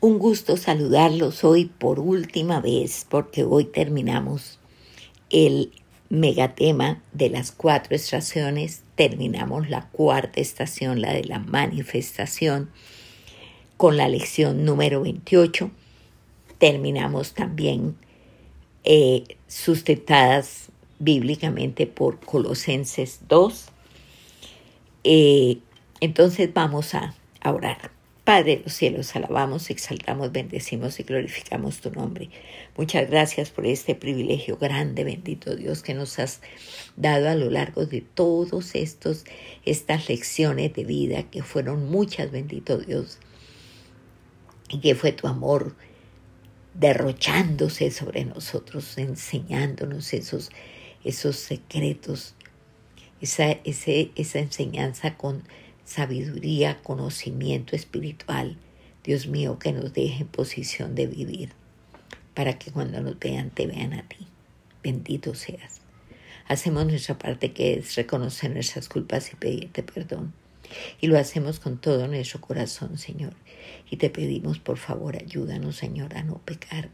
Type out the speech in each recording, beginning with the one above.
Un gusto saludarlos hoy por última vez porque hoy terminamos el megatema de las cuatro estaciones, terminamos la cuarta estación, la de la manifestación, con la lección número 28. Terminamos también eh, sustentadas bíblicamente por Colosenses 2. Eh, entonces vamos a orar. Padre de los cielos, alabamos, exaltamos, bendecimos y glorificamos tu nombre. Muchas gracias por este privilegio grande, bendito Dios, que nos has dado a lo largo de todos estos estas lecciones de vida que fueron muchas, bendito Dios, y que fue tu amor derrochándose sobre nosotros, enseñándonos esos, esos secretos, esa, esa enseñanza con sabiduría, conocimiento espiritual, Dios mío, que nos deje en posición de vivir, para que cuando nos vean te vean a ti. Bendito seas. Hacemos nuestra parte que es reconocer nuestras culpas y pedirte perdón. Y lo hacemos con todo nuestro corazón, Señor. Y te pedimos, por favor, ayúdanos, Señor, a no pecar.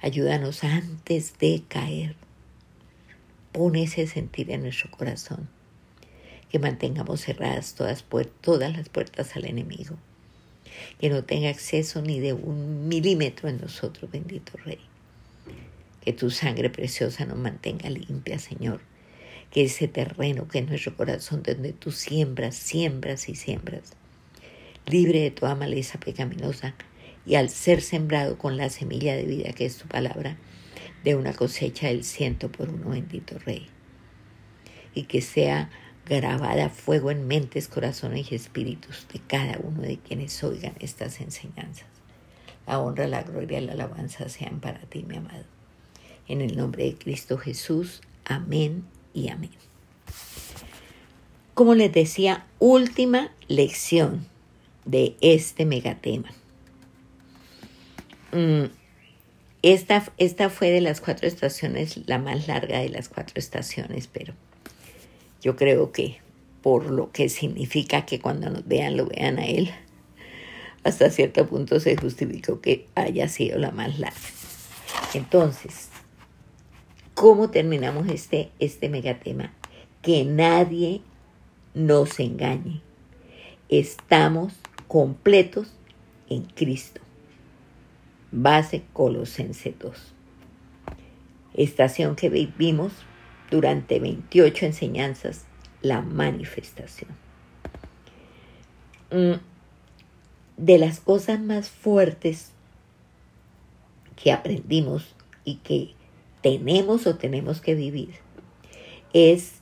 Ayúdanos antes de caer. Pon ese sentir en nuestro corazón que mantengamos cerradas todas, todas las puertas al enemigo, que no tenga acceso ni de un milímetro en nosotros, bendito Rey. Que tu sangre preciosa nos mantenga limpia, Señor. Que ese terreno que es nuestro corazón, donde tú siembras, siembras y siembras, libre de toda maleza pecaminosa, y al ser sembrado con la semilla de vida que es tu palabra, de una cosecha del ciento por uno, bendito Rey. Y que sea grabada a fuego en mentes, corazones y espíritus de cada uno de quienes oigan estas enseñanzas. La honra, la gloria y la alabanza sean para ti, mi amado. En el nombre de Cristo Jesús, amén y amén. Como les decía, última lección de este megatema. Mm, esta, esta fue de las cuatro estaciones la más larga de las cuatro estaciones, pero yo creo que por lo que significa que cuando nos vean lo vean a Él, hasta cierto punto se justificó que haya sido la más larga. Entonces, ¿cómo terminamos este, este megatema? Que nadie nos engañe. Estamos completos en Cristo. Base Colosense 2. Estación que vivimos durante 28 enseñanzas la manifestación. Mm, de las cosas más fuertes que aprendimos y que tenemos o tenemos que vivir es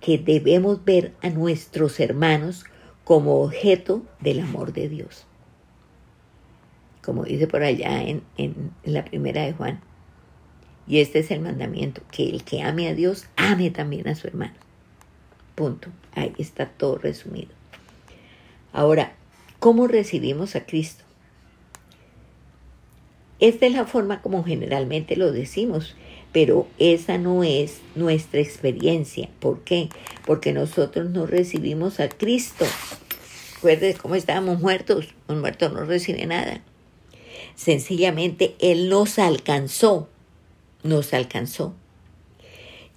que debemos ver a nuestros hermanos como objeto del amor de Dios. Como dice por allá en, en la primera de Juan, y este es el mandamiento, que el que ame a Dios, ame también a su hermano. Punto. Ahí está todo resumido. Ahora, ¿cómo recibimos a Cristo? Esta es la forma como generalmente lo decimos, pero esa no es nuestra experiencia. ¿Por qué? Porque nosotros no recibimos a Cristo. Recuerden cómo estábamos muertos. Un muerto no recibe nada. Sencillamente Él nos alcanzó nos alcanzó.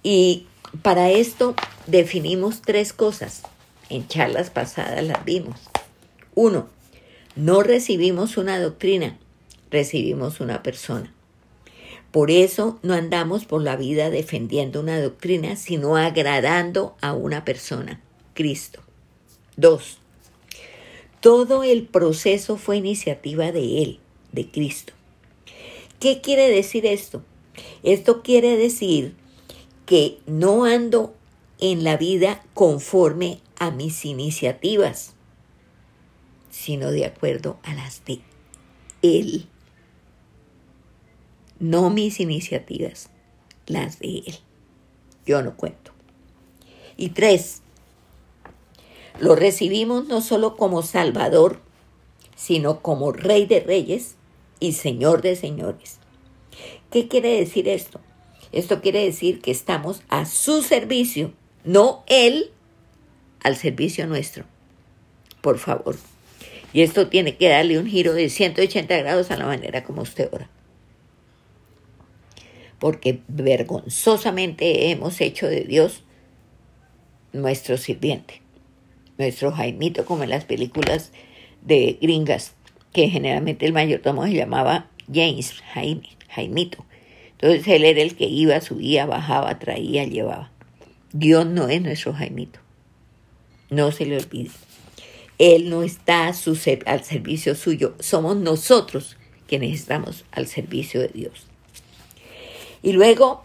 Y para esto definimos tres cosas. En charlas pasadas las vimos. Uno, no recibimos una doctrina, recibimos una persona. Por eso no andamos por la vida defendiendo una doctrina, sino agradando a una persona, Cristo. Dos, todo el proceso fue iniciativa de Él, de Cristo. ¿Qué quiere decir esto? Esto quiere decir que no ando en la vida conforme a mis iniciativas, sino de acuerdo a las de Él. No mis iniciativas, las de Él. Yo no cuento. Y tres, lo recibimos no solo como Salvador, sino como Rey de Reyes y Señor de Señores. ¿Qué quiere decir esto? Esto quiere decir que estamos a su servicio, no Él al servicio nuestro. Por favor. Y esto tiene que darle un giro de 180 grados a la manera como usted ora. Porque vergonzosamente hemos hecho de Dios nuestro sirviente, nuestro Jaimito, como en las películas de gringas, que generalmente el mayordomo se llamaba James, Jaime, Jaimito. Entonces él era el que iba, subía, bajaba, traía, llevaba. Dios no es nuestro Jaimito. No se le olvide. Él no está al servicio suyo. Somos nosotros quienes estamos al servicio de Dios. Y luego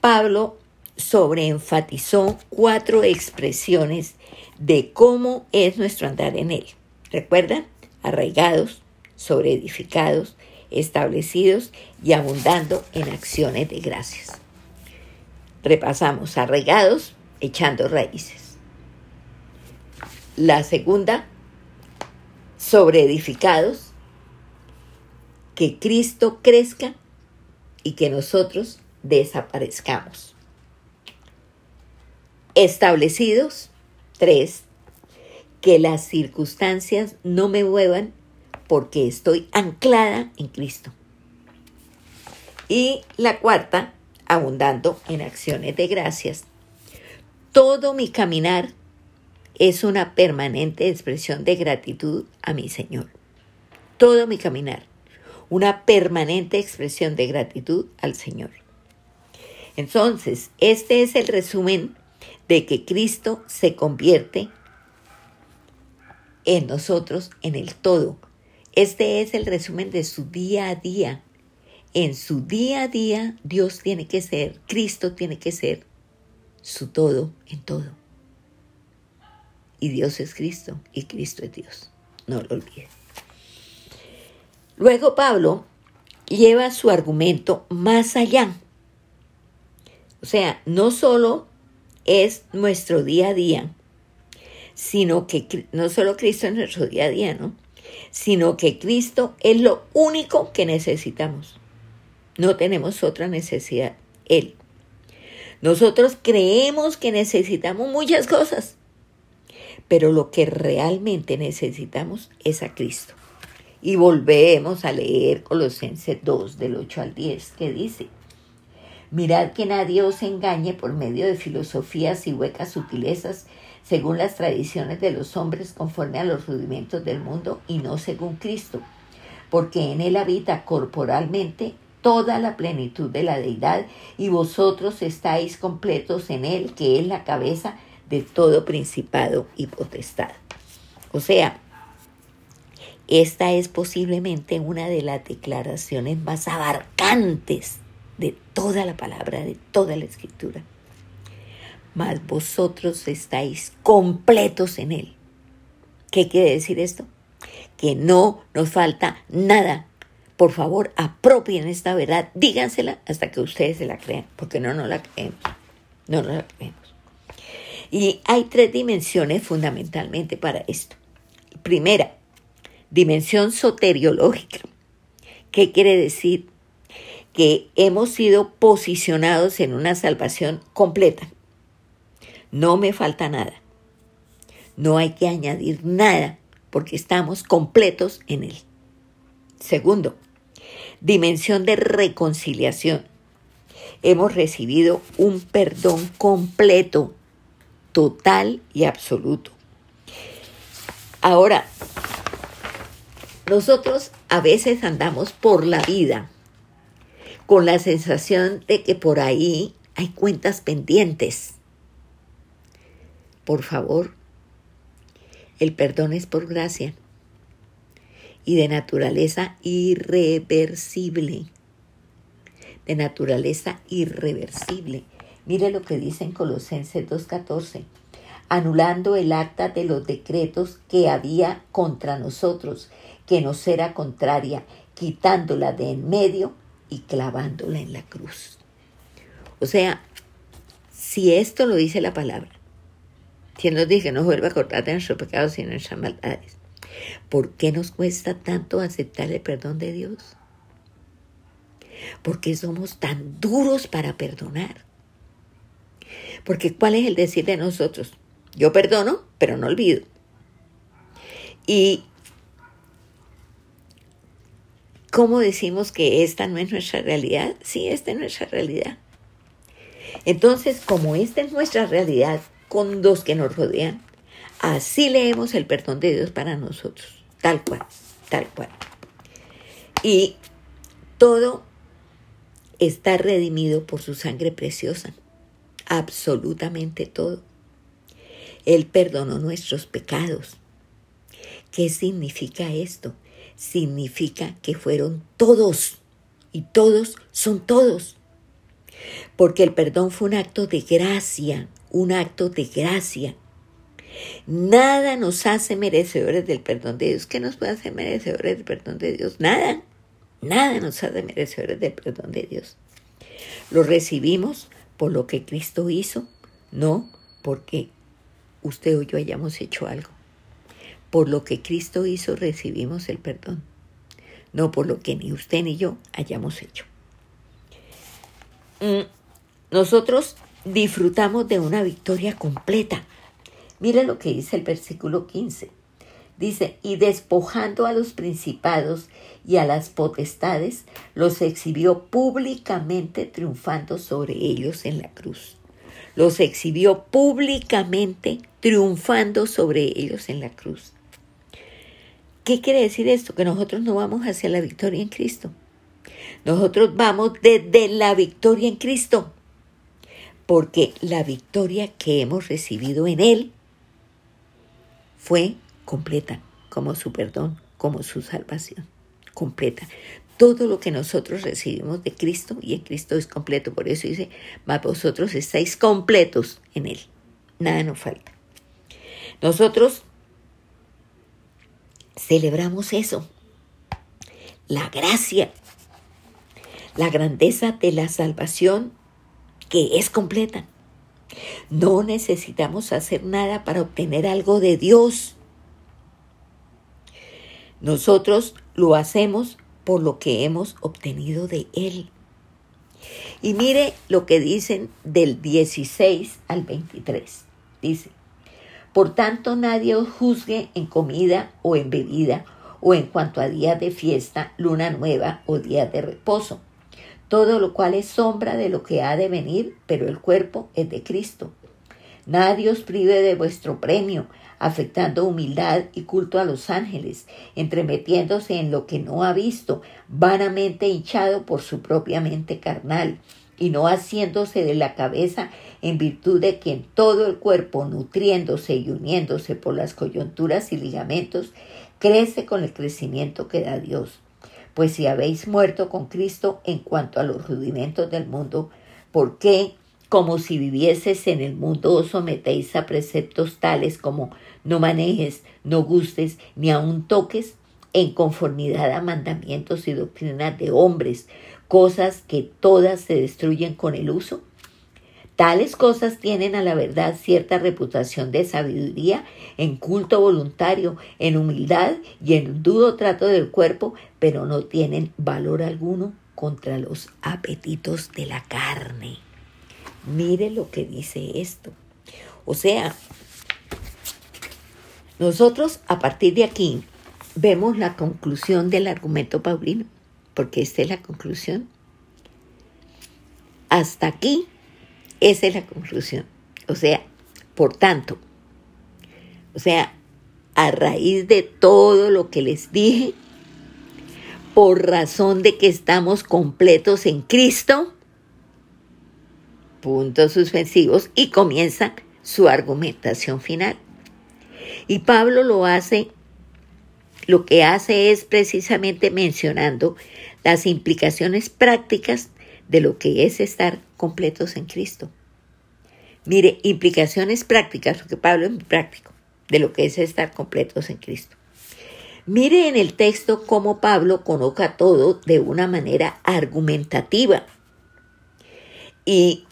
Pablo sobreenfatizó cuatro expresiones de cómo es nuestro andar en él. ¿Recuerdan? Arraigados, sobreedificados, establecidos y abundando en acciones de gracias. Repasamos, arraigados, echando raíces. La segunda, sobreedificados, que Cristo crezca y que nosotros desaparezcamos. Establecidos, tres, que las circunstancias no me muevan porque estoy anclada en Cristo. Y la cuarta, abundando en acciones de gracias. Todo mi caminar es una permanente expresión de gratitud a mi Señor. Todo mi caminar, una permanente expresión de gratitud al Señor. Entonces, este es el resumen de que Cristo se convierte en nosotros en el todo, este es el resumen de su día a día. En su día a día Dios tiene que ser, Cristo tiene que ser su todo en todo. Y Dios es Cristo y Cristo es Dios. No lo olviden. Luego Pablo lleva su argumento más allá. O sea, no solo es nuestro día a día, sino que no solo Cristo es nuestro día a día, ¿no? Sino que Cristo es lo único que necesitamos. No tenemos otra necesidad, Él. Nosotros creemos que necesitamos muchas cosas, pero lo que realmente necesitamos es a Cristo. Y volvemos a leer Colosenses 2 del 8 al 10 que dice, Mirad que nadie os engañe por medio de filosofías y huecas sutilezas según las tradiciones de los hombres conforme a los rudimentos del mundo y no según Cristo, porque en él habita corporalmente toda la plenitud de la deidad y vosotros estáis completos en él, que es la cabeza de todo principado y potestad. O sea, esta es posiblemente una de las declaraciones más abarcantes de toda la palabra, de toda la escritura mas vosotros estáis completos en Él. ¿Qué quiere decir esto? Que no nos falta nada. Por favor, apropien esta verdad, dígansela hasta que ustedes se la crean, porque no nos la creemos. No la creemos. Y hay tres dimensiones fundamentalmente para esto. Primera, dimensión soteriológica. ¿Qué quiere decir? Que hemos sido posicionados en una salvación completa. No me falta nada. No hay que añadir nada porque estamos completos en Él. Segundo, dimensión de reconciliación. Hemos recibido un perdón completo, total y absoluto. Ahora, nosotros a veces andamos por la vida con la sensación de que por ahí hay cuentas pendientes por favor, el perdón es por gracia y de naturaleza irreversible. De naturaleza irreversible. Mire lo que dice en Colosenses 2.14. Anulando el acta de los decretos que había contra nosotros, que nos era contraria, quitándola de en medio y clavándola en la cruz. O sea, si esto lo dice la palabra, quien nos dice que nos vuelva a cortar de nuestros pecados y nuestras maldades. ¿Por qué nos cuesta tanto aceptar el perdón de Dios? ¿Por qué somos tan duros para perdonar? Porque ¿cuál es el decir de nosotros? Yo perdono, pero no olvido. Y ¿cómo decimos que esta no es nuestra realidad? Sí, esta es nuestra realidad. Entonces, como esta es nuestra realidad con los que nos rodean, así leemos el perdón de Dios para nosotros, tal cual, tal cual. Y todo está redimido por su sangre preciosa, absolutamente todo. Él perdonó nuestros pecados. ¿Qué significa esto? Significa que fueron todos y todos son todos. Porque el perdón fue un acto de gracia, un acto de gracia. Nada nos hace merecedores del perdón de Dios. ¿Qué nos puede hacer merecedores del perdón de Dios? Nada. Nada nos hace merecedores del perdón de Dios. Lo recibimos por lo que Cristo hizo, no porque usted o yo hayamos hecho algo. Por lo que Cristo hizo recibimos el perdón, no por lo que ni usted ni yo hayamos hecho. Mm, nosotros disfrutamos de una victoria completa. Mire lo que dice el versículo 15. Dice, y despojando a los principados y a las potestades, los exhibió públicamente triunfando sobre ellos en la cruz. Los exhibió públicamente triunfando sobre ellos en la cruz. ¿Qué quiere decir esto? Que nosotros no vamos hacia la victoria en Cristo. Nosotros vamos desde la victoria en Cristo. Porque la victoria que hemos recibido en Él fue completa, como su perdón, como su salvación. Completa. Todo lo que nosotros recibimos de Cristo y en Cristo es completo. Por eso dice, mas vosotros estáis completos en Él. Nada nos falta. Nosotros celebramos eso. La gracia, la grandeza de la salvación que es completa. No necesitamos hacer nada para obtener algo de Dios. Nosotros lo hacemos por lo que hemos obtenido de Él. Y mire lo que dicen del 16 al 23. Dice, por tanto, nadie os juzgue en comida o en bebida, o en cuanto a día de fiesta, luna nueva o día de reposo. Todo lo cual es sombra de lo que ha de venir, pero el cuerpo es de Cristo. Nadie os prive de vuestro premio, afectando humildad y culto a los ángeles, entremetiéndose en lo que no ha visto, vanamente hinchado por su propia mente carnal, y no haciéndose de la cabeza en virtud de que en todo el cuerpo, nutriéndose y uniéndose por las coyunturas y ligamentos, crece con el crecimiento que da Dios. Pues si habéis muerto con Cristo en cuanto a los rudimentos del mundo, ¿por qué, como si vivieses en el mundo, os sometéis a preceptos tales como no manejes, no gustes, ni aun toques, en conformidad a mandamientos y doctrinas de hombres, cosas que todas se destruyen con el uso? Tales cosas tienen a la verdad cierta reputación de sabiduría, en culto voluntario, en humildad y en duro trato del cuerpo, pero no tienen valor alguno contra los apetitos de la carne. Mire lo que dice esto. O sea, nosotros a partir de aquí vemos la conclusión del argumento paulino porque esta es la conclusión. Hasta aquí, esa es la conclusión. O sea, por tanto, o sea, a raíz de todo lo que les dije, por razón de que estamos completos en Cristo, puntos suspensivos, y comienza su argumentación final. Y Pablo lo hace, lo que hace es precisamente mencionando las implicaciones prácticas de lo que es estar completos en Cristo. Mire, implicaciones prácticas, porque Pablo es muy práctico, de lo que es estar completos en Cristo. Mire en el texto cómo Pablo coloca todo de una manera argumentativa. Y,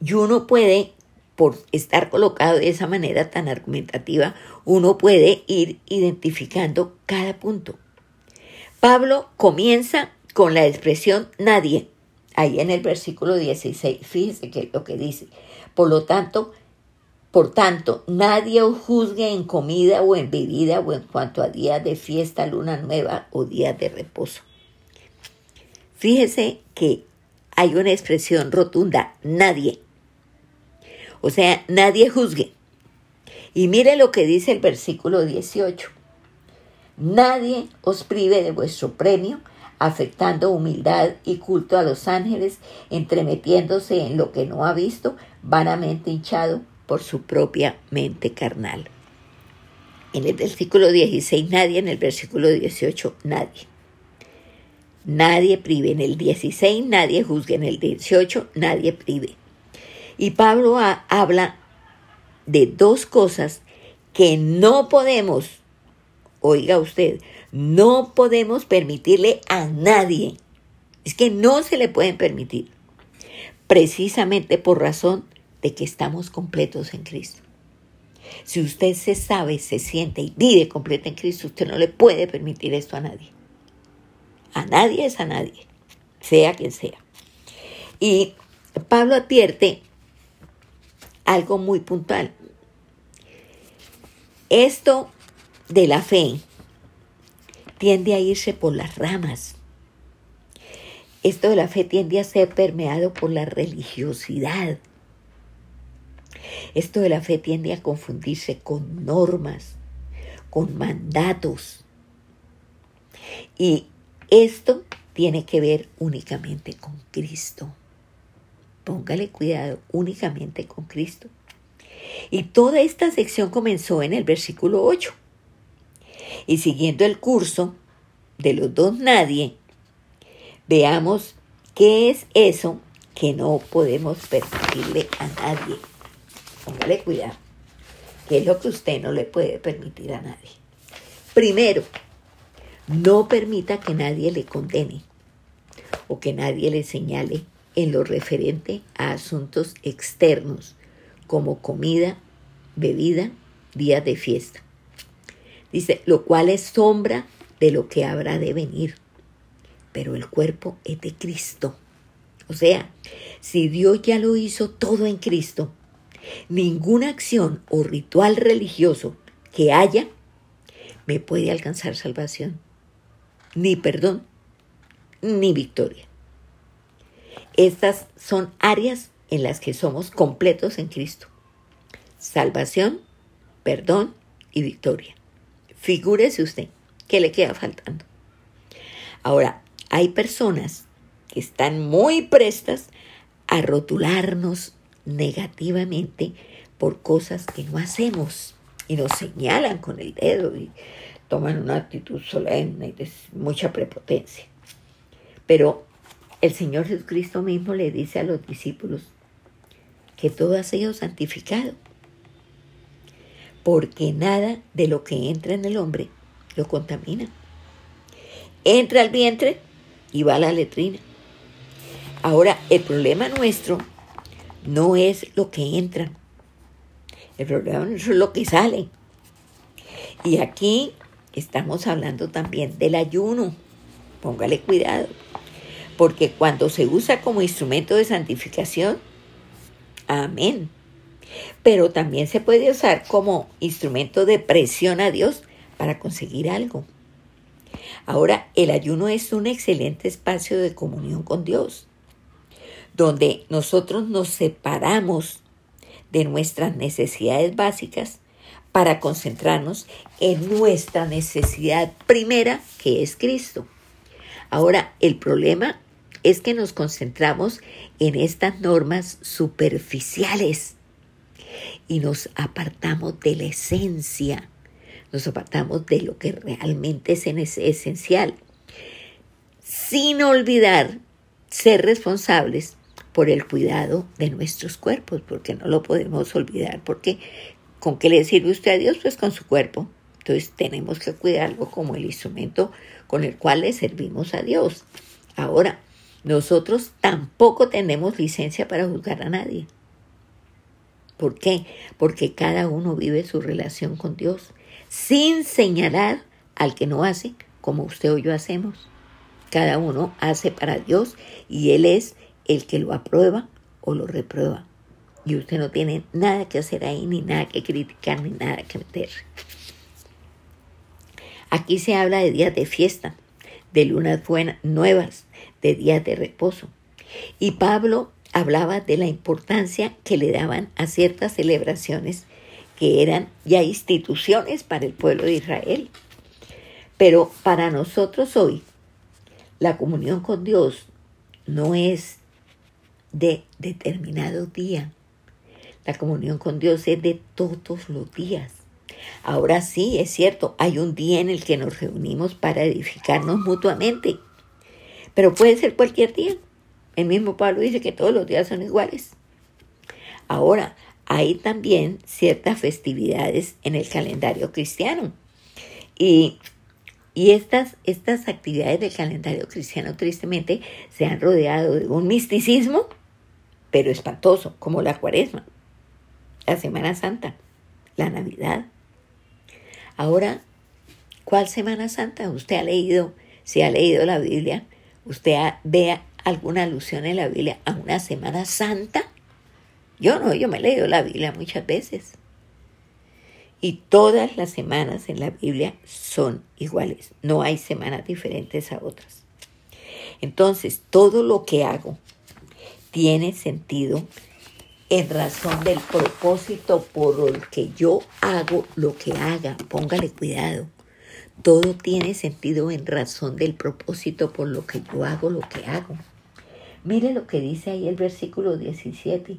y uno puede, por estar colocado de esa manera tan argumentativa, uno puede ir identificando cada punto. Pablo comienza con la expresión nadie, ahí en el versículo 16. Fíjese que lo que dice. Por lo tanto, Por tanto, nadie os juzgue en comida o en bebida o en cuanto a días de fiesta, luna nueva o días de reposo. Fíjese que hay una expresión rotunda, nadie. O sea, nadie juzgue. Y mire lo que dice el versículo 18. Nadie os prive de vuestro premio, afectando humildad y culto a los ángeles, entremetiéndose en lo que no ha visto, vanamente hinchado por su propia mente carnal. En el versículo 16 nadie, en el versículo 18 nadie. Nadie prive. En el 16 nadie juzgue. En el 18 nadie prive. Y Pablo habla de dos cosas que no podemos, oiga usted, no podemos permitirle a nadie. Es que no se le pueden permitir. Precisamente por razón de que estamos completos en Cristo. Si usted se sabe, se siente y vive completo en Cristo, usted no le puede permitir esto a nadie. A nadie es a nadie, sea quien sea. Y Pablo advierte algo muy puntual. Esto de la fe tiende a irse por las ramas. Esto de la fe tiende a ser permeado por la religiosidad. Esto de la fe tiende a confundirse con normas, con mandatos. Y esto tiene que ver únicamente con Cristo. Póngale cuidado, únicamente con Cristo. Y toda esta sección comenzó en el versículo 8. Y siguiendo el curso de los dos nadie, veamos qué es eso que no podemos permitirle a nadie. Póngale cuidado. ¿Qué es lo que usted no le puede permitir a nadie? Primero, no permita que nadie le condene o que nadie le señale en lo referente a asuntos externos como comida, bebida, días de fiesta. Dice, lo cual es sombra de lo que habrá de venir, pero el cuerpo es de Cristo. O sea, si Dios ya lo hizo todo en Cristo, Ninguna acción o ritual religioso que haya me puede alcanzar salvación, ni perdón, ni victoria. Estas son áreas en las que somos completos en Cristo. Salvación, perdón y victoria. Figúrese usted que le queda faltando. Ahora, hay personas que están muy prestas a rotularnos negativamente por cosas que no hacemos y nos señalan con el dedo y toman una actitud solemne y de mucha prepotencia. Pero el Señor Jesucristo mismo le dice a los discípulos que todo ha sido santificado, porque nada de lo que entra en el hombre lo contamina. Entra al vientre y va a la letrina. Ahora, el problema nuestro no es lo que entra. El problema es lo que sale. Y aquí estamos hablando también del ayuno. Póngale cuidado. Porque cuando se usa como instrumento de santificación, amén. Pero también se puede usar como instrumento de presión a Dios para conseguir algo. Ahora, el ayuno es un excelente espacio de comunión con Dios donde nosotros nos separamos de nuestras necesidades básicas para concentrarnos en nuestra necesidad primera, que es Cristo. Ahora, el problema es que nos concentramos en estas normas superficiales y nos apartamos de la esencia, nos apartamos de lo que realmente es esencial, sin olvidar ser responsables por el cuidado de nuestros cuerpos, porque no lo podemos olvidar, porque ¿con qué le sirve usted a Dios? Pues con su cuerpo. Entonces tenemos que cuidarlo como el instrumento con el cual le servimos a Dios. Ahora, nosotros tampoco tenemos licencia para juzgar a nadie. ¿Por qué? Porque cada uno vive su relación con Dios sin señalar al que no hace como usted o yo hacemos. Cada uno hace para Dios y Él es el que lo aprueba o lo reprueba. y usted no tiene nada que hacer ahí, ni nada que criticar, ni nada que meter. Aquí se habla de días de fiesta, de lunas buenas, nuevas, de días de reposo. Y Pablo hablaba de la importancia que le daban a ciertas celebraciones que eran ya instituciones para el pueblo de Israel. Pero para nosotros hoy, la comunión con Dios no es de determinado día. La comunión con Dios es de todos los días. Ahora sí, es cierto, hay un día en el que nos reunimos para edificarnos mutuamente, pero puede ser cualquier día. El mismo Pablo dice que todos los días son iguales. Ahora, hay también ciertas festividades en el calendario cristiano. Y, y estas, estas actividades del calendario cristiano tristemente se han rodeado de un misticismo, pero espantoso, como la cuaresma, la Semana Santa, la Navidad. Ahora, ¿cuál Semana Santa? Usted ha leído, si ha leído la Biblia, usted vea alguna alusión en la Biblia a una Semana Santa? Yo no, yo me he leído la Biblia muchas veces. Y todas las semanas en la Biblia son iguales. No hay semanas diferentes a otras. Entonces, todo lo que hago tiene sentido en razón del propósito por el que yo hago lo que haga. Póngale cuidado. Todo tiene sentido en razón del propósito por lo que yo hago lo que hago. Mire lo que dice ahí el versículo 17,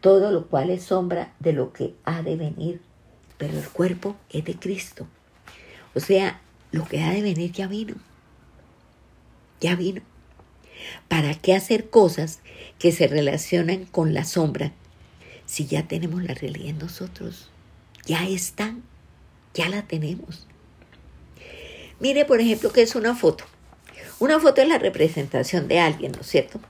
todo lo cual es sombra de lo que ha de venir, pero el cuerpo es de Cristo. O sea, lo que ha de venir ya vino, ya vino. ¿Para qué hacer cosas que se relacionan con la sombra si ya tenemos la realidad en nosotros? Ya están, ya la tenemos. Mire, por ejemplo, que es una foto. Una foto es la representación de alguien, ¿no es cierto?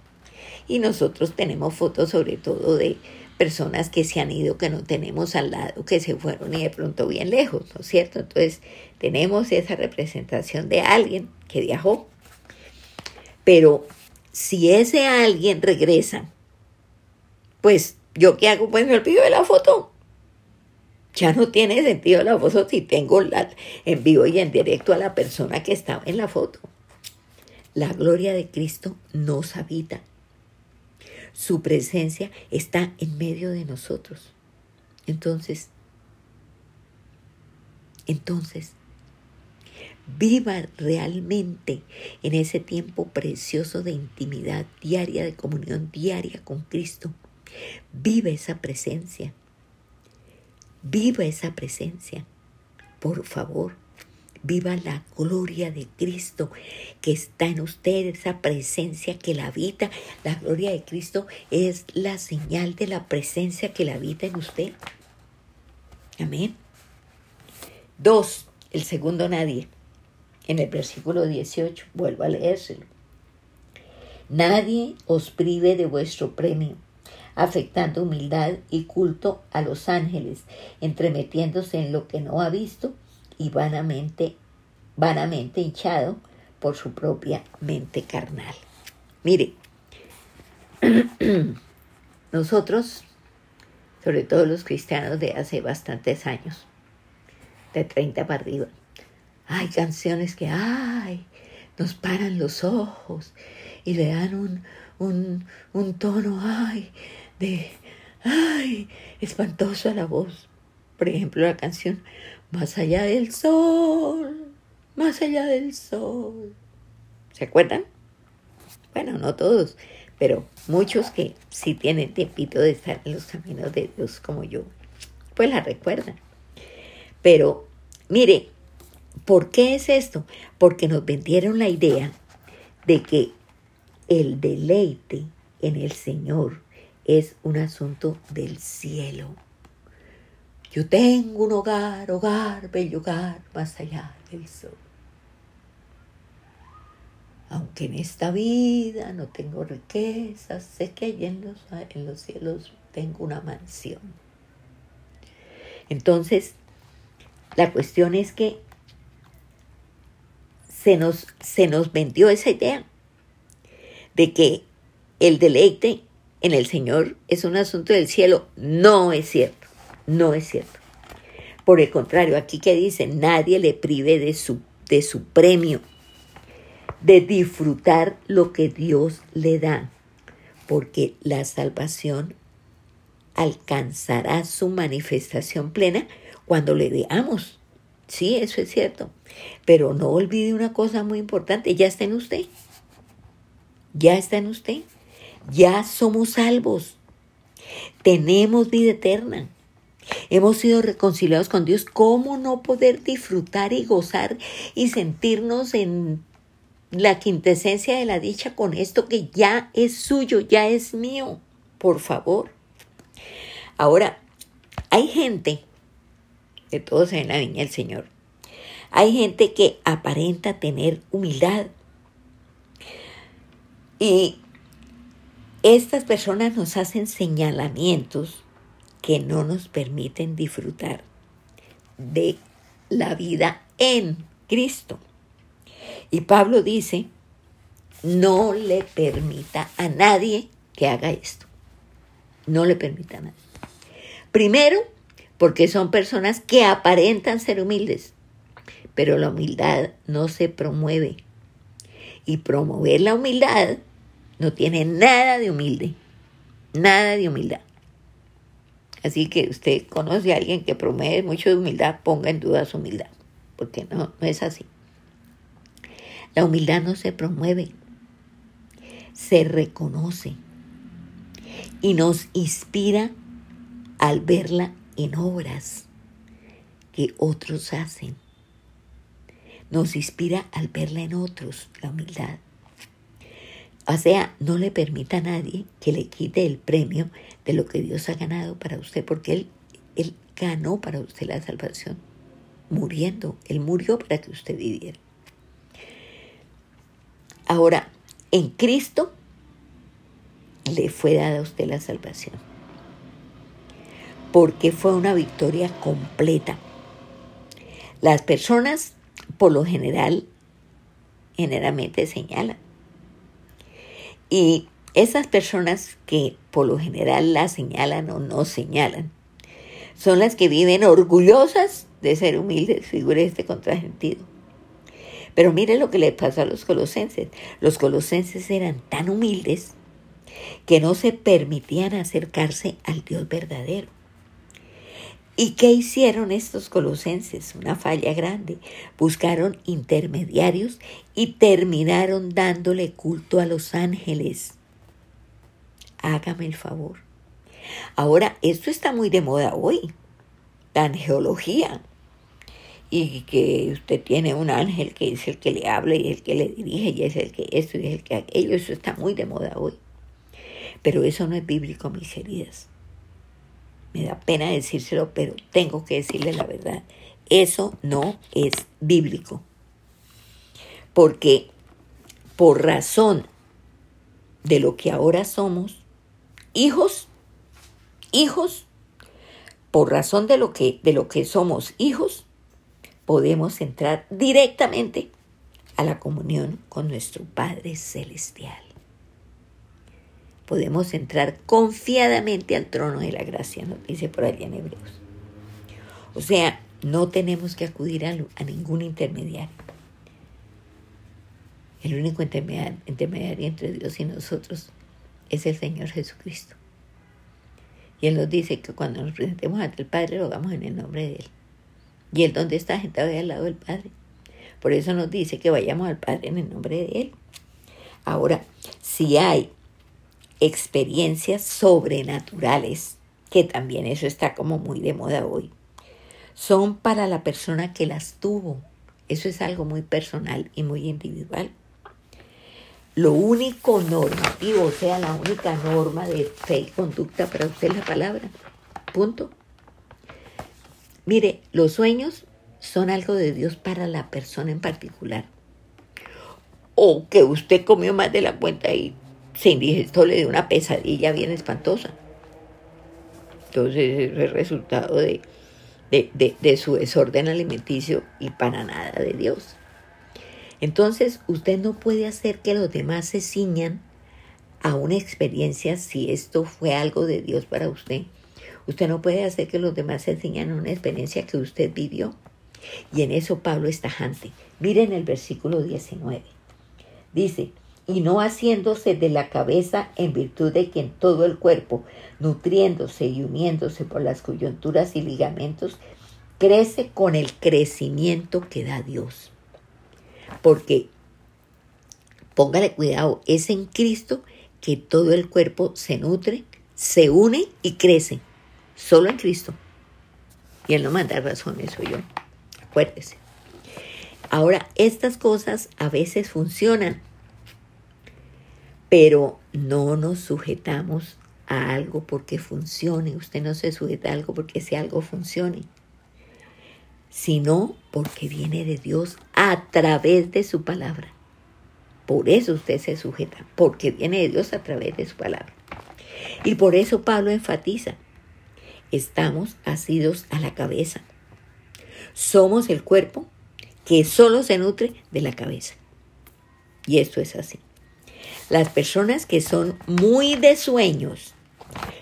Y nosotros tenemos fotos sobre todo de personas que se han ido, que no tenemos al lado, que se fueron y de pronto bien lejos, ¿no es cierto? Entonces tenemos esa representación de alguien que viajó. Pero si ese alguien regresa, pues yo qué hago, pues me olvido de la foto. Ya no tiene sentido la foto si tengo en vivo y en directo a la persona que estaba en la foto. La gloria de Cristo nos habita. Su presencia está en medio de nosotros. Entonces, entonces, viva realmente en ese tiempo precioso de intimidad diaria, de comunión diaria con Cristo. Vive esa presencia. Viva esa presencia. Por favor, viva la gloria de Cristo que está en usted, esa presencia que la habita. La gloria de Cristo es la señal de la presencia que la habita en usted. Amén. Dos, el segundo nadie. En el versículo 18, vuelvo a leérselo. Nadie os prive de vuestro premio afectando humildad y culto a los ángeles, entremetiéndose en lo que no ha visto y vanamente, vanamente hinchado por su propia mente carnal. Mire, nosotros, sobre todo los cristianos de hace bastantes años, de 30 para arriba, hay canciones que, ay, nos paran los ojos y le dan un, un, un tono, ay, de, ay, espantoso a la voz. Por ejemplo, la canción Más allá del sol, más allá del sol. ¿Se acuerdan? Bueno, no todos, pero muchos que sí tienen tiempito de estar en los caminos de Dios como yo, pues la recuerdan. Pero, mire, ¿por qué es esto? Porque nos vendieron la idea de que el deleite en el Señor es un asunto del cielo. Yo tengo un hogar, hogar, bello hogar, más allá del sol. Aunque en esta vida no tengo riquezas, sé que allí en los, en los cielos tengo una mansión. Entonces, la cuestión es que se nos, se nos vendió esa idea de que el deleite en el Señor es un asunto del cielo. No es cierto, no es cierto. Por el contrario, aquí que dice, nadie le prive de su, de su premio, de disfrutar lo que Dios le da, porque la salvación alcanzará su manifestación plena cuando le veamos. Sí, eso es cierto. Pero no olvide una cosa muy importante, ya está en usted. Ya está en usted. Ya somos salvos. Tenemos vida eterna. Hemos sido reconciliados con Dios. ¿Cómo no poder disfrutar y gozar y sentirnos en la quintesencia de la dicha con esto que ya es suyo, ya es mío? Por favor. Ahora, hay gente, que todos en la viña del Señor, hay gente que aparenta tener humildad. Y estas personas nos hacen señalamientos que no nos permiten disfrutar de la vida en Cristo. Y Pablo dice, no le permita a nadie que haga esto. No le permita a nadie. Primero, porque son personas que aparentan ser humildes, pero la humildad no se promueve. Y promover la humildad no tiene nada de humilde, nada de humildad. Así que usted conoce a alguien que promueve mucho de humildad, ponga en duda su humildad, porque no es así. La humildad no se promueve, se reconoce y nos inspira al verla en obras que otros hacen. Nos inspira al verla en otros, la humildad. O sea, no le permita a nadie que le quite el premio de lo que Dios ha ganado para usted, porque Él, Él ganó para usted la salvación, muriendo. Él murió para que usted viviera. Ahora, en Cristo le fue dada a usted la salvación, porque fue una victoria completa. Las personas, por lo general, generalmente señalan y esas personas que por lo general la señalan o no señalan, son las que viven orgullosas de ser humildes, figure este contrasentido. Pero mire lo que le pasó a los colosenses. Los colosenses eran tan humildes que no se permitían acercarse al Dios verdadero. ¿Y qué hicieron estos colosenses? Una falla grande. Buscaron intermediarios y terminaron dándole culto a los ángeles. Hágame el favor. Ahora, esto está muy de moda hoy, la angeología. Y que usted tiene un ángel que es el que le habla y el que le dirige y es el que esto y es el que aquello. Eso está muy de moda hoy. Pero eso no es bíblico, mis heridas. Me da pena decírselo, pero tengo que decirle la verdad. Eso no es bíblico porque por razón de lo que ahora somos, hijos, hijos, por razón de lo que, de lo que somos hijos, podemos entrar directamente a la comunión con nuestro Padre Celestial. Podemos entrar confiadamente al trono de la gracia, nos dice por allá en Hebreos. O sea, no tenemos que acudir a, a ningún intermediario. El único intermediario entre Dios y nosotros es el Señor Jesucristo. Y Él nos dice que cuando nos presentemos ante el Padre lo hagamos en el nombre de Él. Y Él donde está sentado ahí al lado del Padre. Por eso nos dice que vayamos al Padre en el nombre de Él. Ahora, si hay experiencias sobrenaturales, que también eso está como muy de moda hoy, son para la persona que las tuvo. Eso es algo muy personal y muy individual. Lo único normativo, o sea, la única norma de fe y conducta para usted es la palabra. Punto. Mire, los sueños son algo de Dios para la persona en particular. O que usted comió más de la cuenta y se indigestó, le dio una pesadilla bien espantosa. Entonces es resultado de, de, de su desorden alimenticio y para nada de Dios. Entonces usted no puede hacer que los demás se ciñan a una experiencia si esto fue algo de Dios para usted. Usted no puede hacer que los demás se enseñen una experiencia que usted vivió. Y en eso Pablo es tajante. Miren el versículo 19. Dice, y no haciéndose de la cabeza en virtud de quien todo el cuerpo, nutriéndose y uniéndose por las coyunturas y ligamentos, crece con el crecimiento que da Dios. Porque, póngale cuidado, es en Cristo que todo el cuerpo se nutre, se une y crece. Solo en Cristo. Y Él no manda razones, soy yo. Acuérdese. Ahora, estas cosas a veces funcionan, pero no nos sujetamos a algo porque funcione. Usted no se sujeta a algo porque si algo funcione, sino porque viene de Dios a través de su palabra. Por eso usted se sujeta, porque viene de Dios a través de su palabra. Y por eso Pablo enfatiza, estamos asidos a la cabeza. Somos el cuerpo que solo se nutre de la cabeza. Y esto es así. Las personas que son muy de sueños,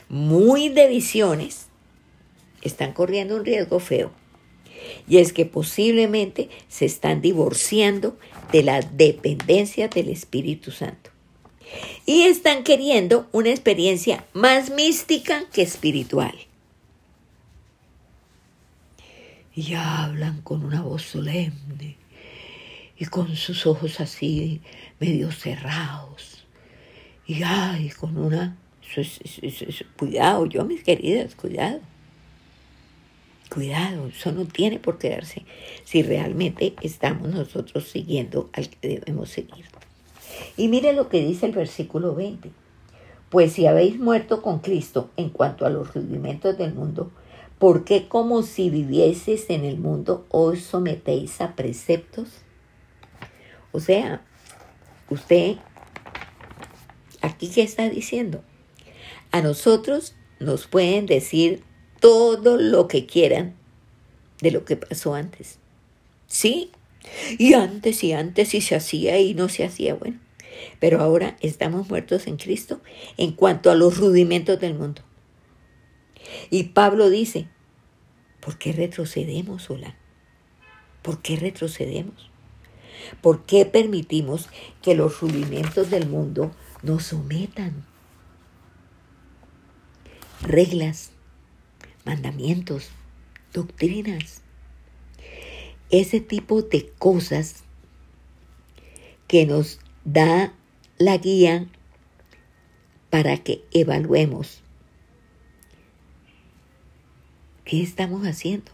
muy de visiones, están corriendo un riesgo feo. Y es que posiblemente se están divorciando de la dependencia del Espíritu Santo. Y están queriendo una experiencia más mística que espiritual. Y hablan con una voz solemne y con sus ojos así medio cerrados. Y ay, con una... Cuidado, yo mis queridas, cuidado. Cuidado, eso no tiene por quedarse si realmente estamos nosotros siguiendo al que debemos seguir. Y mire lo que dice el versículo 20. Pues si habéis muerto con Cristo en cuanto a los rudimentos del mundo, ¿por qué como si vivieseis en el mundo os sometéis a preceptos? O sea, usted, aquí qué está diciendo? A nosotros nos pueden decir todo lo que quieran de lo que pasó antes. Sí, y antes y antes y se hacía y no se hacía, bueno. Pero ahora estamos muertos en Cristo en cuanto a los rudimentos del mundo. Y Pablo dice, ¿por qué retrocedemos, Hola? ¿Por qué retrocedemos? ¿Por qué permitimos que los rudimentos del mundo nos sometan? Reglas, mandamientos, doctrinas, ese tipo de cosas que nos da la guía para que evaluemos qué estamos haciendo.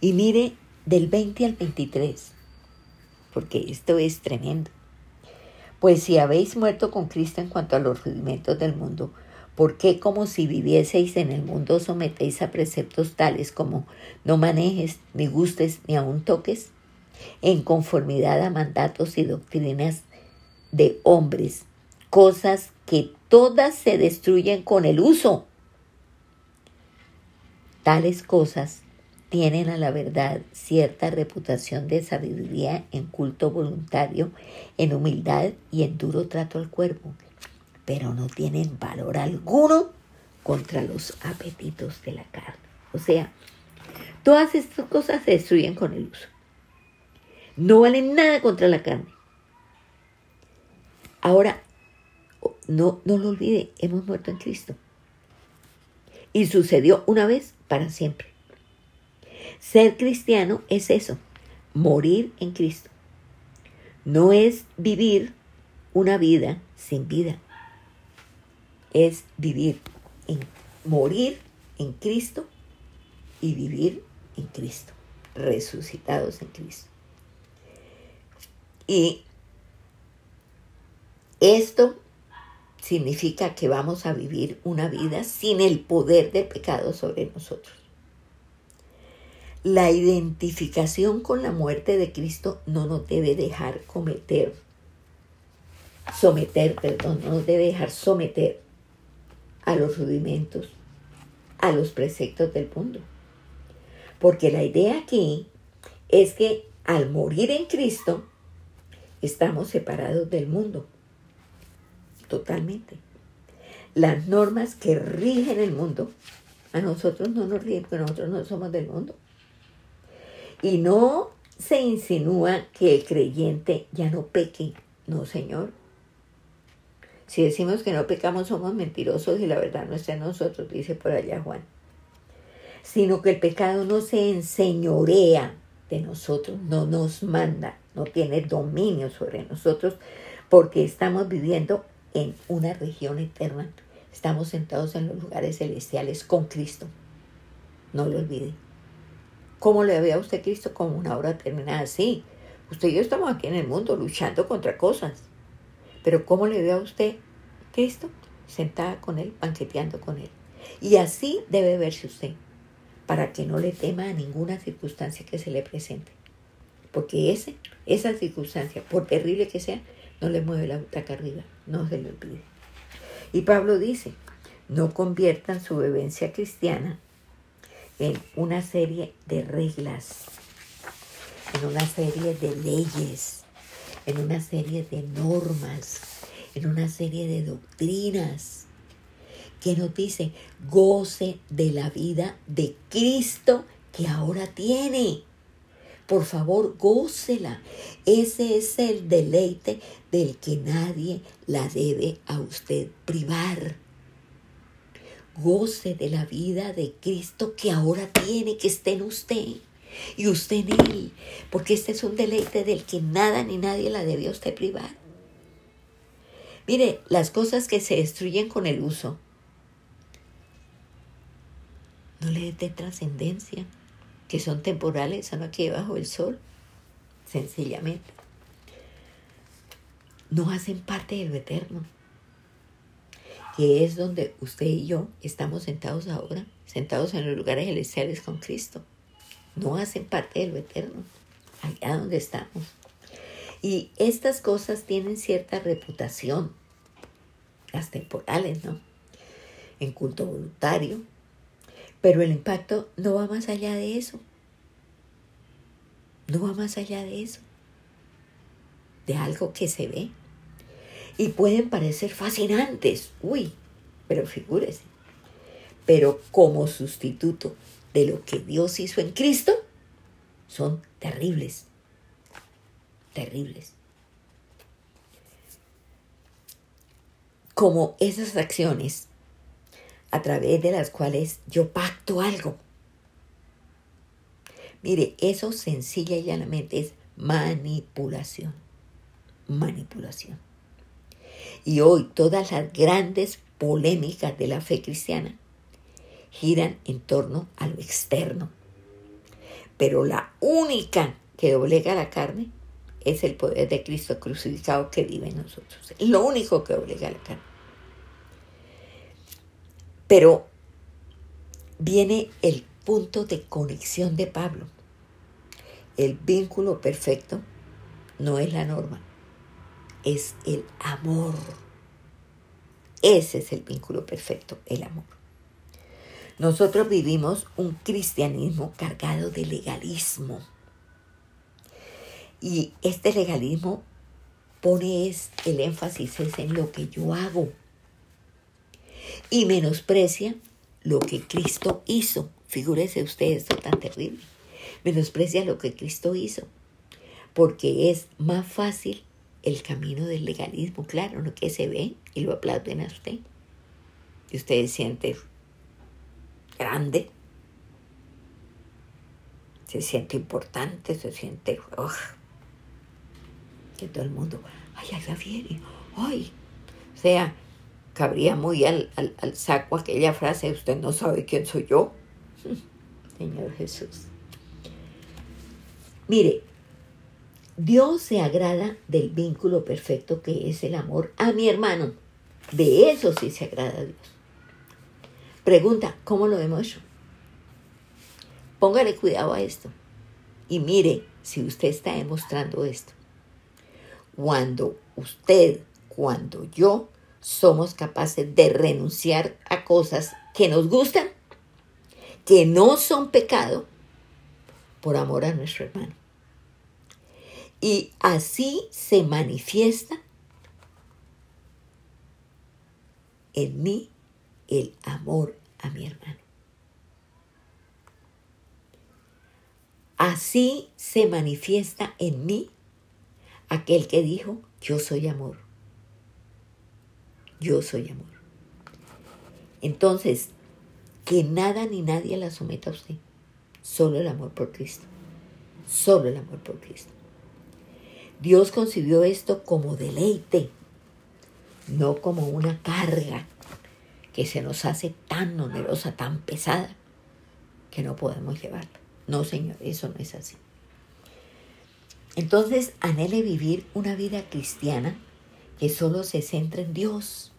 Y mire del 20 al 23, porque esto es tremendo. Pues si habéis muerto con Cristo en cuanto a los rudimentos del mundo, ¿Por qué como si vivieseis en el mundo sometéis a preceptos tales como no manejes, ni gustes, ni aun toques? En conformidad a mandatos y doctrinas de hombres, cosas que todas se destruyen con el uso. Tales cosas tienen a la verdad cierta reputación de sabiduría en culto voluntario, en humildad y en duro trato al cuerpo pero no tienen valor alguno contra los apetitos de la carne. O sea, todas estas cosas se destruyen con el uso. No valen nada contra la carne. Ahora, no, no lo olvide, hemos muerto en Cristo. Y sucedió una vez para siempre. Ser cristiano es eso, morir en Cristo. No es vivir una vida sin vida es vivir en morir en Cristo y vivir en Cristo, resucitados en Cristo. Y esto significa que vamos a vivir una vida sin el poder del pecado sobre nosotros. La identificación con la muerte de Cristo no nos debe dejar cometer, someter, perdón, no nos debe dejar someter a los rudimentos, a los preceptos del mundo. Porque la idea aquí es que al morir en Cristo, estamos separados del mundo. totalmente. Las normas que rigen el mundo, a nosotros no nos rigen porque nosotros no somos del mundo. Y no se insinúa que el creyente ya no peque. No, Señor. Si decimos que no pecamos, somos mentirosos y la verdad no está en nosotros, dice por allá Juan. Sino que el pecado no se enseñorea de nosotros, no nos manda, no tiene dominio sobre nosotros, porque estamos viviendo en una región eterna. Estamos sentados en los lugares celestiales con Cristo. No lo olvide. ¿Cómo le ve a usted Cristo como una obra terminada? Sí, usted y yo estamos aquí en el mundo luchando contra cosas. Pero ¿cómo le ve a usted Cristo? Sentada con Él, banqueteando con Él. Y así debe verse usted, para que no le tema a ninguna circunstancia que se le presente. Porque ese, esa circunstancia, por terrible que sea, no le mueve la butaca arriba, no se le olvide. Y Pablo dice, no conviertan su vivencia cristiana en una serie de reglas, en una serie de leyes, en una serie de normas, en una serie de doctrinas que nos dice, goce de la vida de Cristo que ahora tiene. Por favor, gócela. Ese es el deleite del que nadie la debe a usted privar goce de la vida de Cristo que ahora tiene, que esté en usted y usted en Él, porque este es un deleite del que nada ni nadie la debe a usted privar. Mire, las cosas que se destruyen con el uso, no le dé trascendencia, que son temporales, son aquí debajo del sol, sencillamente. No hacen parte de lo eterno que es donde usted y yo estamos sentados ahora, sentados en los lugares celestiales con Cristo. No hacen parte de lo eterno, allá donde estamos. Y estas cosas tienen cierta reputación, las temporales, ¿no? En culto voluntario, pero el impacto no va más allá de eso. No va más allá de eso. De algo que se ve, y pueden parecer fascinantes, uy, pero figúrese. Pero como sustituto de lo que Dios hizo en Cristo, son terribles, terribles. Como esas acciones a través de las cuales yo pacto algo. Mire, eso sencilla y llanamente es manipulación. Manipulación. Y hoy todas las grandes polémicas de la fe cristiana giran en torno a lo externo. Pero la única que doblega la carne es el poder de Cristo crucificado que vive en nosotros. Lo único que doblega la carne. Pero viene el punto de conexión de Pablo. El vínculo perfecto no es la norma, es el amor. Ese es el vínculo perfecto, el amor. Nosotros vivimos un cristianismo cargado de legalismo. Y este legalismo pone el énfasis en lo que yo hago y menosprecia lo que Cristo hizo. Figúrese usted esto tan terrible. Menosprecia lo que Cristo hizo, porque es más fácil el camino del legalismo, claro, lo que se ve y lo aplauden a usted. Y usted se siente grande, se siente importante, se siente que todo el mundo, ay, ya viene, ay. O sea, cabría muy al, al, al saco aquella frase, usted no sabe quién soy yo. Señor Jesús. Mire, Dios se agrada del vínculo perfecto que es el amor a mi hermano. De eso sí se agrada Dios. Pregunta, ¿cómo lo demuestro? Póngale cuidado a esto. Y mire si usted está demostrando esto. Cuando usted, cuando yo somos capaces de renunciar a cosas que nos gustan, que no son pecado, por amor a nuestro hermano. Y así se manifiesta en mí el amor a mi hermano. Así se manifiesta en mí aquel que dijo, yo soy amor. Yo soy amor. Entonces, que nada ni nadie la someta a usted. Solo el amor por Cristo. Solo el amor por Cristo. Dios concibió esto como deleite, no como una carga que se nos hace tan onerosa, tan pesada, que no podemos llevarla. No, Señor, eso no es así. Entonces, anhele vivir una vida cristiana que solo se centra en Dios,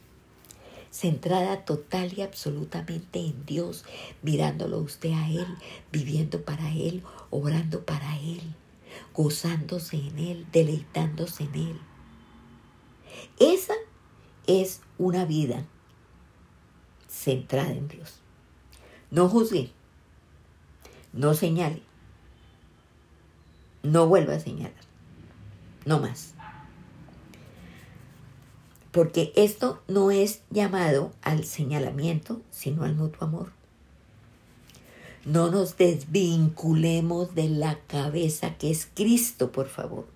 centrada total y absolutamente en Dios, mirándolo usted a Él, viviendo para Él, obrando para Él gozándose en Él, deleitándose en Él. Esa es una vida centrada en Dios. No juzgue, no señale, no vuelva a señalar, no más. Porque esto no es llamado al señalamiento, sino al mutuo amor. No nos desvinculemos de la cabeza que es Cristo, por favor.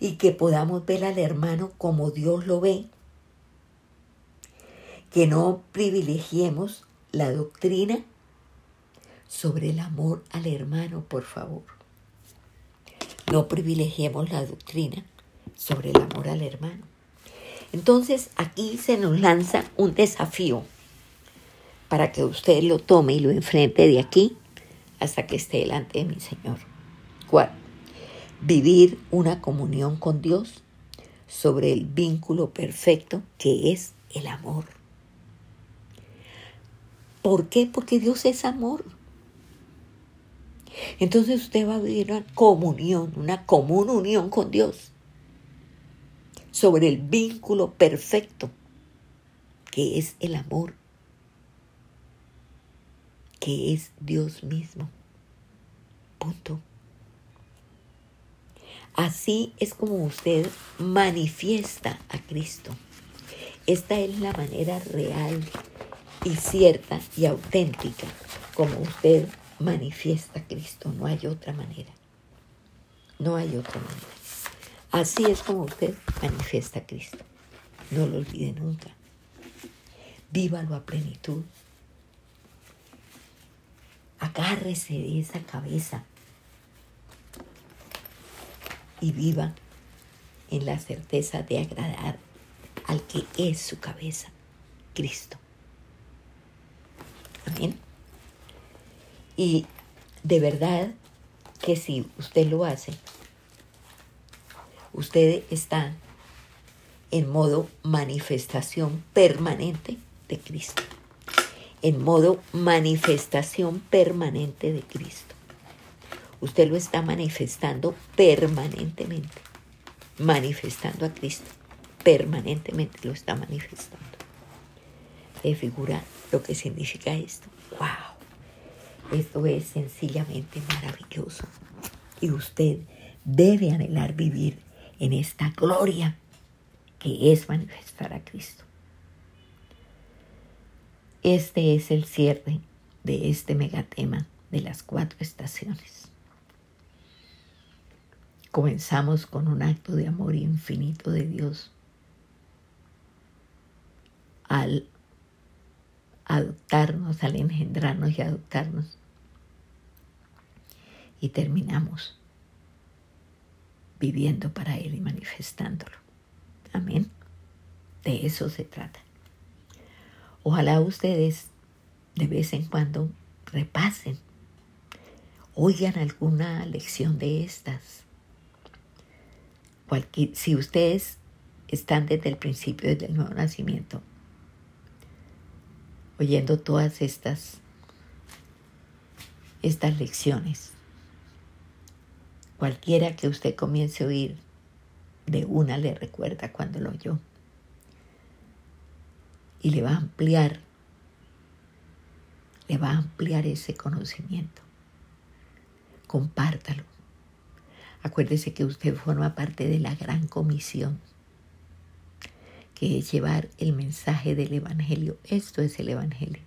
Y que podamos ver al hermano como Dios lo ve. Que no privilegiemos la doctrina sobre el amor al hermano, por favor. No privilegiemos la doctrina sobre el amor al hermano. Entonces aquí se nos lanza un desafío para que usted lo tome y lo enfrente de aquí hasta que esté delante de mi Señor. ¿Cuál? Vivir una comunión con Dios sobre el vínculo perfecto que es el amor. ¿Por qué? Porque Dios es amor. Entonces usted va a vivir una comunión, una común unión con Dios sobre el vínculo perfecto que es el amor que es Dios mismo. Punto. Así es como usted manifiesta a Cristo. Esta es la manera real y cierta y auténtica como usted manifiesta a Cristo. No hay otra manera. No hay otra manera. Así es como usted manifiesta a Cristo. No lo olvide nunca. Vívalo a plenitud agárrese de esa cabeza y viva en la certeza de agradar al que es su cabeza, Cristo. Amén. Y de verdad que si usted lo hace, usted está en modo manifestación permanente de Cristo en modo manifestación permanente de Cristo. Usted lo está manifestando permanentemente, manifestando a Cristo, permanentemente lo está manifestando. De figura lo que significa esto. ¡Wow! Esto es sencillamente maravilloso. Y usted debe anhelar vivir en esta gloria que es manifestar a Cristo. Este es el cierre de este megatema de las cuatro estaciones. Comenzamos con un acto de amor infinito de Dios al adoptarnos, al engendrarnos y adoptarnos. Y terminamos viviendo para Él y manifestándolo. Amén. De eso se trata. Ojalá ustedes de vez en cuando repasen, oigan alguna lección de estas. si ustedes están desde el principio, del nuevo nacimiento, oyendo todas estas, estas lecciones, cualquiera que usted comience a oír, de una le recuerda cuando lo oyó y le va a ampliar, le va a ampliar ese conocimiento. Compártalo. Acuérdese que usted forma parte de la gran comisión que es llevar el mensaje del Evangelio. Esto es el Evangelio,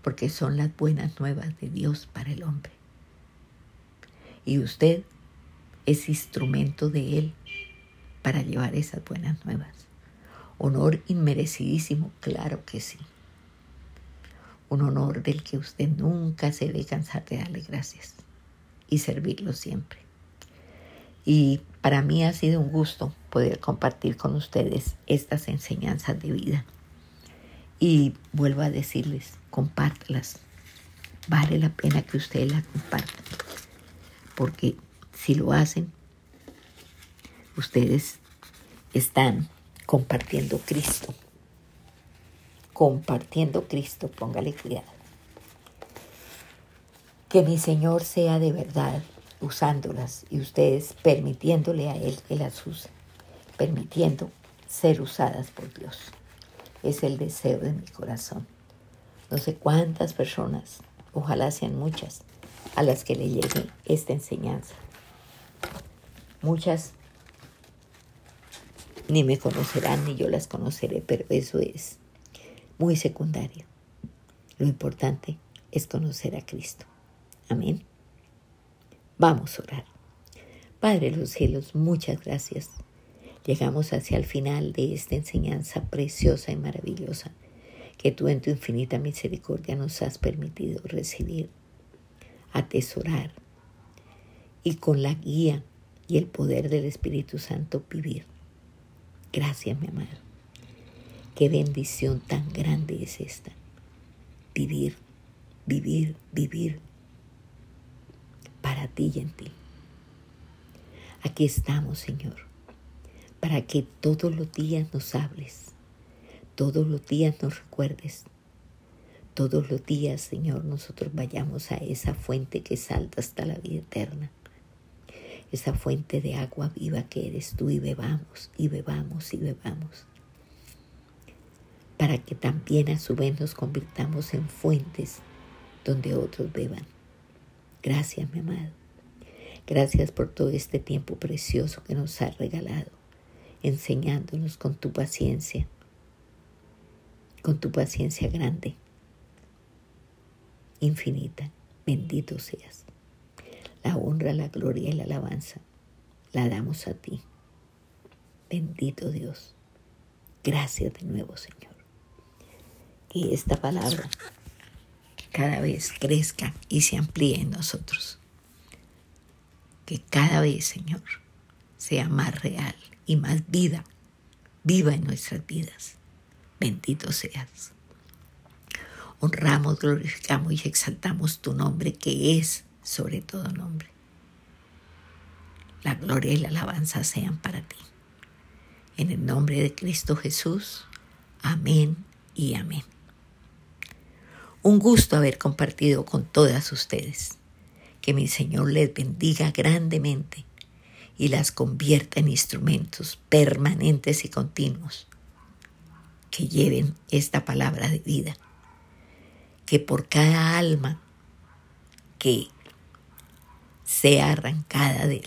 porque son las buenas nuevas de Dios para el hombre. Y usted es instrumento de Él para llevar esas buenas nuevas. Honor inmerecidísimo, claro que sí. Un honor del que usted nunca se debe cansar de darle gracias y servirlo siempre. Y para mí ha sido un gusto poder compartir con ustedes estas enseñanzas de vida. Y vuelvo a decirles, compártalas. Vale la pena que ustedes las compartan. Porque si lo hacen, ustedes están compartiendo Cristo. Compartiendo Cristo, póngale cuidado. Que mi Señor sea de verdad usándolas y ustedes permitiéndole a Él que las use, permitiendo ser usadas por Dios. Es el deseo de mi corazón. No sé cuántas personas, ojalá sean muchas, a las que le llegue esta enseñanza. Muchas ni me conocerán ni yo las conoceré, pero eso es muy secundario. Lo importante es conocer a Cristo. Amén. Vamos a orar. Padre de los cielos, muchas gracias. Llegamos hacia el final de esta enseñanza preciosa y maravillosa que tú en tu infinita misericordia nos has permitido recibir, atesorar y con la guía y el poder del Espíritu Santo vivir. Gracias, mi amado. Qué bendición tan grande es esta. Vivir, vivir, vivir para ti y en ti. Aquí estamos, Señor, para que todos los días nos hables, todos los días nos recuerdes, todos los días, Señor, nosotros vayamos a esa fuente que salta hasta la vida eterna esa fuente de agua viva que eres tú y bebamos y bebamos y bebamos. Para que también a su vez nos convirtamos en fuentes donde otros beban. Gracias, mi amado. Gracias por todo este tiempo precioso que nos has regalado, enseñándonos con tu paciencia, con tu paciencia grande, infinita. Bendito seas. La honra, la gloria y la alabanza la damos a ti. Bendito Dios. Gracias de nuevo, Señor. Que esta palabra cada vez crezca y se amplíe en nosotros. Que cada vez, Señor, sea más real y más vida, viva en nuestras vidas. Bendito seas. Honramos, glorificamos y exaltamos tu nombre que es sobre todo nombre. La gloria y la alabanza sean para ti. En el nombre de Cristo Jesús. Amén y amén. Un gusto haber compartido con todas ustedes. Que mi Señor les bendiga grandemente y las convierta en instrumentos permanentes y continuos que lleven esta palabra de vida. Que por cada alma que sea arrancada de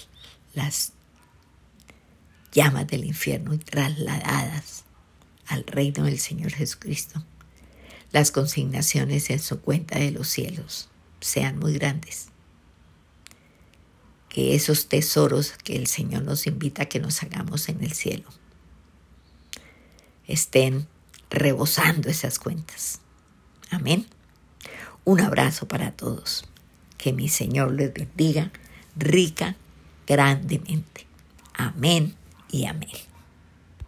las llamas del infierno y trasladadas al reino del Señor Jesucristo. Las consignaciones en su cuenta de los cielos sean muy grandes. Que esos tesoros que el Señor nos invita a que nos hagamos en el cielo estén rebosando esas cuentas. Amén. Un abrazo para todos. Que mi Señor les bendiga rica, grandemente. Amén y amén.